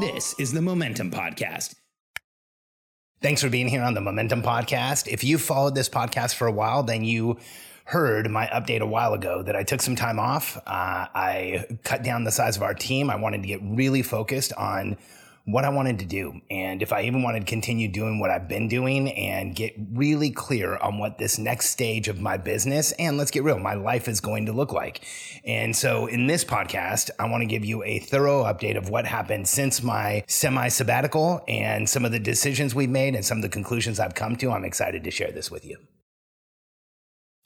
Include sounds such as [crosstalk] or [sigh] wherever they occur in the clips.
This is the Momentum Podcast. Thanks for being here on the Momentum Podcast. If you've followed this podcast for a while, then you heard my update a while ago that I took some time off. Uh, I cut down the size of our team. I wanted to get really focused on what I wanted to do and if I even wanted to continue doing what I've been doing and get really clear on what this next stage of my business and let's get real, my life is going to look like. And so in this podcast, I want to give you a thorough update of what happened since my semi sabbatical and some of the decisions we've made and some of the conclusions I've come to. I'm excited to share this with you.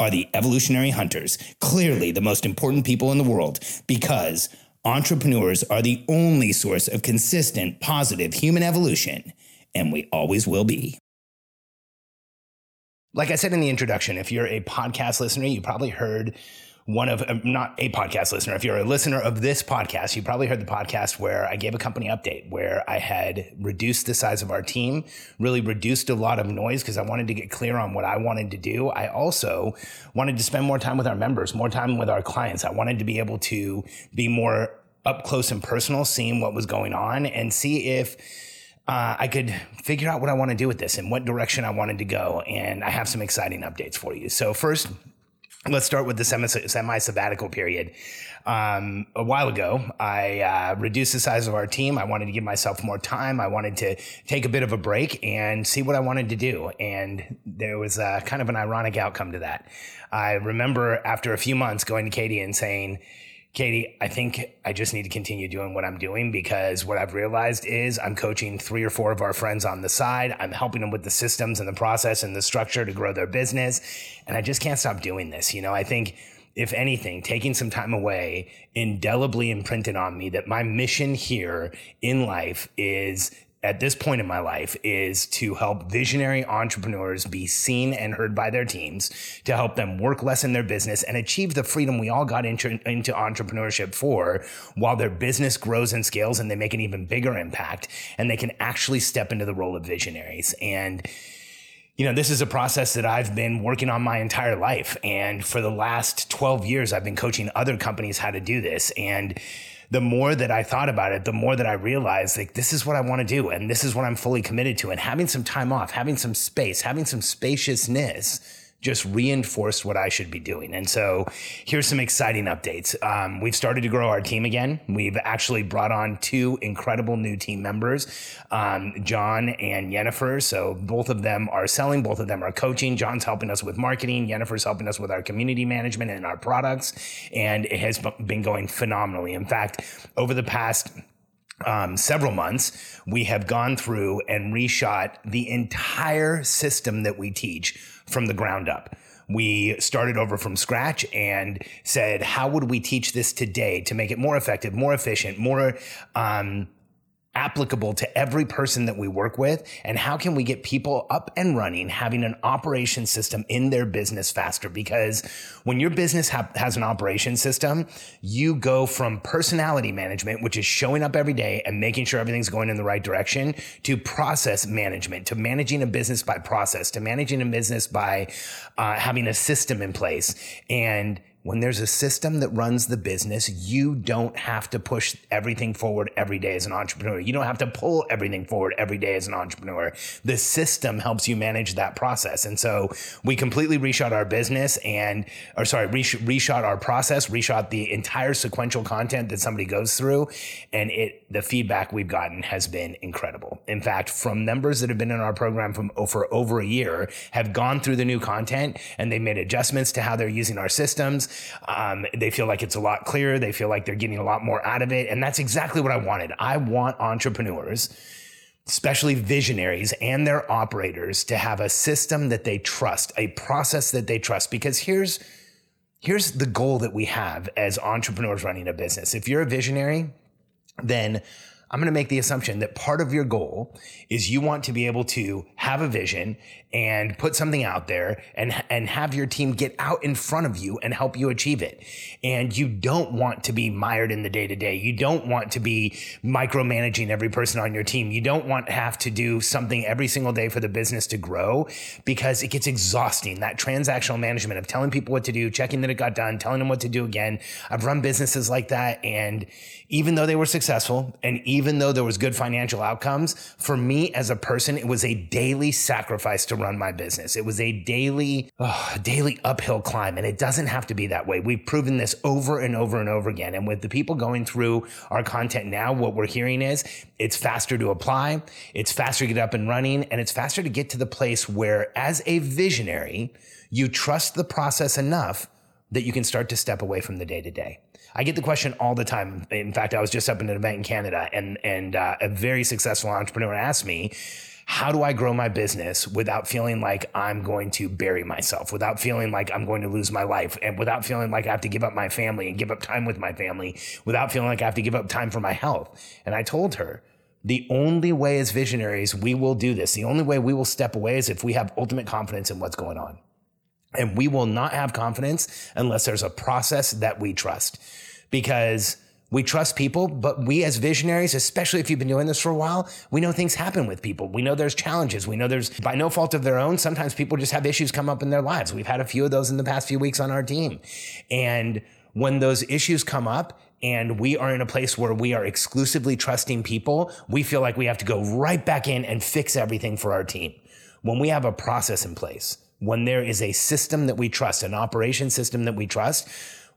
are the evolutionary hunters, clearly the most important people in the world, because entrepreneurs are the only source of consistent, positive human evolution, and we always will be. Like I said in the introduction, if you're a podcast listener, you probably heard one of uh, not a podcast listener if you're a listener of this podcast you probably heard the podcast where i gave a company update where i had reduced the size of our team really reduced a lot of noise because i wanted to get clear on what i wanted to do i also wanted to spend more time with our members more time with our clients i wanted to be able to be more up close and personal seeing what was going on and see if uh, I could figure out what I want to do with this and what direction I wanted to go. And I have some exciting updates for you. So, first, Let's start with the semi sabbatical period. Um, a while ago, I uh, reduced the size of our team. I wanted to give myself more time. I wanted to take a bit of a break and see what I wanted to do. And there was uh, kind of an ironic outcome to that. I remember after a few months going to Katie and saying, Katie, I think I just need to continue doing what I'm doing because what I've realized is I'm coaching three or four of our friends on the side. I'm helping them with the systems and the process and the structure to grow their business. And I just can't stop doing this. You know, I think if anything, taking some time away indelibly imprinted on me that my mission here in life is at this point in my life is to help visionary entrepreneurs be seen and heard by their teams, to help them work less in their business and achieve the freedom we all got into, into entrepreneurship for while their business grows and scales and they make an even bigger impact and they can actually step into the role of visionaries. And you know, this is a process that I've been working on my entire life. And for the last 12 years, I've been coaching other companies how to do this. And the more that I thought about it, the more that I realized like this is what I want to do and this is what I'm fully committed to. And having some time off, having some space, having some spaciousness just reinforced what I should be doing. And so here's some exciting updates. Um, we've started to grow our team again. We've actually brought on two incredible new team members, um, John and Jennifer. So both of them are selling, both of them are coaching. John's helping us with marketing, Jennifer's helping us with our community management and our products. And it has been going phenomenally. In fact, over the past um, several months, we have gone through and reshot the entire system that we teach from the ground up. We started over from scratch and said, how would we teach this today to make it more effective, more efficient, more um, applicable to every person that we work with? And how can we get people up and running having an operation system in their business faster? Because when your business ha- has an operation system you go from personality management which is showing up every day and making sure everything's going in the right direction to process management to managing a business by process to managing a business by uh, having a system in place. And when there's a system that runs the business, you don't have to push everything forward every day as an entrepreneur. You don't have to pull everything forward every day as an entrepreneur. The system helps you manage that process. And so we completely reshot our business and, or sorry, reshot our process, reshot the entire sequential content that somebody goes through. And it, the feedback we've gotten has been incredible. In fact, from members that have been in our program from, oh, for over a year have gone through the new content and they made adjustments to how they're using our systems um, they feel like it's a lot clearer. They feel like they're getting a lot more out of it. And that's exactly what I wanted. I want entrepreneurs, especially visionaries and their operators, to have a system that they trust, a process that they trust. Because here's, here's the goal that we have as entrepreneurs running a business. If you're a visionary, then I'm going to make the assumption that part of your goal is you want to be able to have a vision and put something out there and, and have your team get out in front of you and help you achieve it. And you don't want to be mired in the day to day. You don't want to be micromanaging every person on your team. You don't want to have to do something every single day for the business to grow because it gets exhausting. That transactional management of telling people what to do, checking that it got done, telling them what to do again. I've run businesses like that. And even though they were successful and even though there was good financial outcomes, for me as a person, it was a daily sacrifice to run my business. It was a daily, oh, daily uphill climb. And it doesn't have to be that way. We've proven this over and over and over again. And with the people going through our content now, what we're hearing is it's faster to apply, it's faster to get up and running, and it's faster to get to the place where, as a visionary, you trust the process enough that you can start to step away from the day to day. I get the question all the time. In fact, I was just up in an event in Canada, and and uh, a very successful entrepreneur asked me, "How do I grow my business without feeling like I'm going to bury myself, without feeling like I'm going to lose my life, and without feeling like I have to give up my family and give up time with my family, without feeling like I have to give up time for my health?" And I told her. The only way as visionaries we will do this, the only way we will step away is if we have ultimate confidence in what's going on. And we will not have confidence unless there's a process that we trust because we trust people, but we as visionaries, especially if you've been doing this for a while, we know things happen with people. We know there's challenges. We know there's by no fault of their own. Sometimes people just have issues come up in their lives. We've had a few of those in the past few weeks on our team. And when those issues come up, and we are in a place where we are exclusively trusting people, we feel like we have to go right back in and fix everything for our team. When we have a process in place, when there is a system that we trust, an operation system that we trust,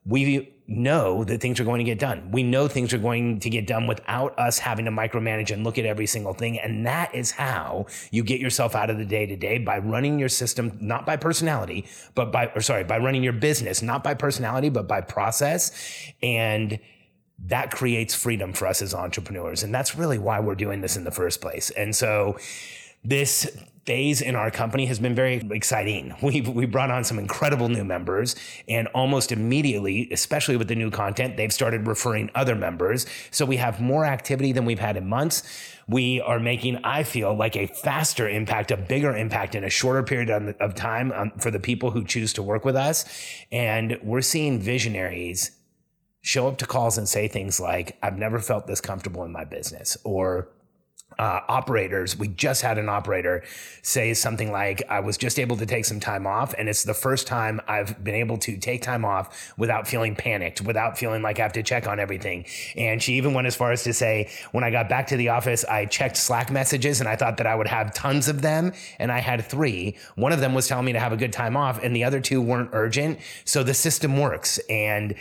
we know that things are going to get done. We know things are going to get done without us having to micromanage and look at every single thing. And that is how you get yourself out of the day to day by running your system, not by personality, but by, or sorry, by running your business, not by personality, but by process. And that creates freedom for us as entrepreneurs. And that's really why we're doing this in the first place. And so this phase in our company has been very exciting. [laughs] We've we brought on some incredible new members, and almost immediately, especially with the new content, they've started referring other members. So we have more activity than we've had in months. We are making, I feel, like a faster impact, a bigger impact in a shorter period of time um, for the people who choose to work with us. And we're seeing visionaries show up to calls and say things like, I've never felt this comfortable in my business, or uh, operators. We just had an operator say something like, I was just able to take some time off. And it's the first time I've been able to take time off without feeling panicked, without feeling like I have to check on everything. And she even went as far as to say, when I got back to the office, I checked Slack messages and I thought that I would have tons of them. And I had three. One of them was telling me to have a good time off, and the other two weren't urgent. So the system works. And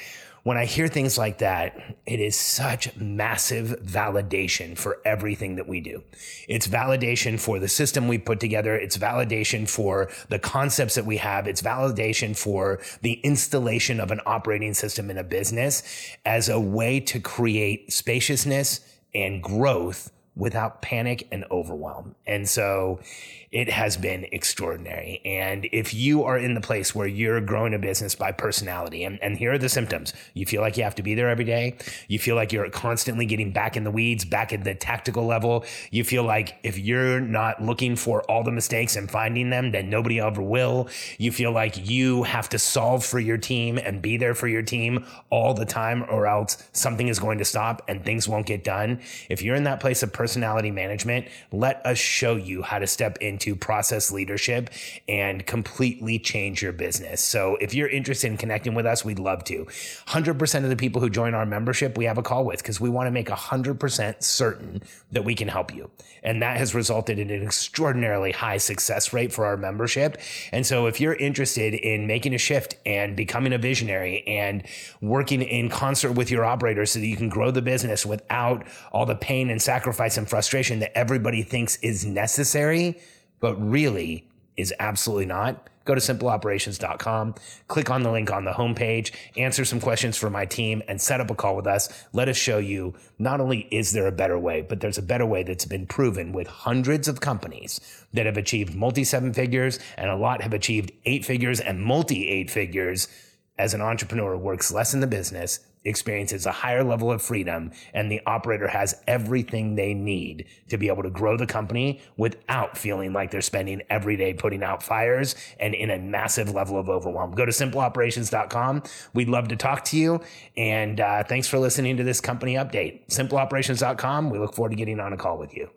when I hear things like that, it is such massive validation for everything that we do. It's validation for the system we put together. It's validation for the concepts that we have. It's validation for the installation of an operating system in a business as a way to create spaciousness and growth without panic and overwhelm. And so it has been extraordinary. And if you are in the place where you're growing a business by personality, and, and here are the symptoms you feel like you have to be there every day, you feel like you're constantly getting back in the weeds, back at the tactical level, you feel like if you're not looking for all the mistakes and finding them, then nobody ever will. You feel like you have to solve for your team and be there for your team all the time, or else something is going to stop and things won't get done. If you're in that place of personality management, let us show you how to step into process leadership and completely change your business. So if you're interested in connecting with us, we'd love to. 100% of the people who join our membership, we have a call with because we want to make 100% certain that we can help you. And that has resulted in an extraordinarily high success rate for our membership. And so if you're interested in making a shift and becoming a visionary and working in concert with your operators so that you can grow the business without all the pain and sacrifice and frustration that everybody thinks is necessary, but really is absolutely not go to simpleoperations.com, click on the link on the homepage, answer some questions for my team, and set up a call with us. Let us show you not only is there a better way, but there's a better way that's been proven with hundreds of companies that have achieved multi seven figures, and a lot have achieved eight figures and multi eight figures as an entrepreneur works less in the business experiences a higher level of freedom and the operator has everything they need to be able to grow the company without feeling like they're spending every day putting out fires and in a massive level of overwhelm. Go to simpleoperations.com. We'd love to talk to you. And uh, thanks for listening to this company update. Simpleoperations.com. We look forward to getting on a call with you.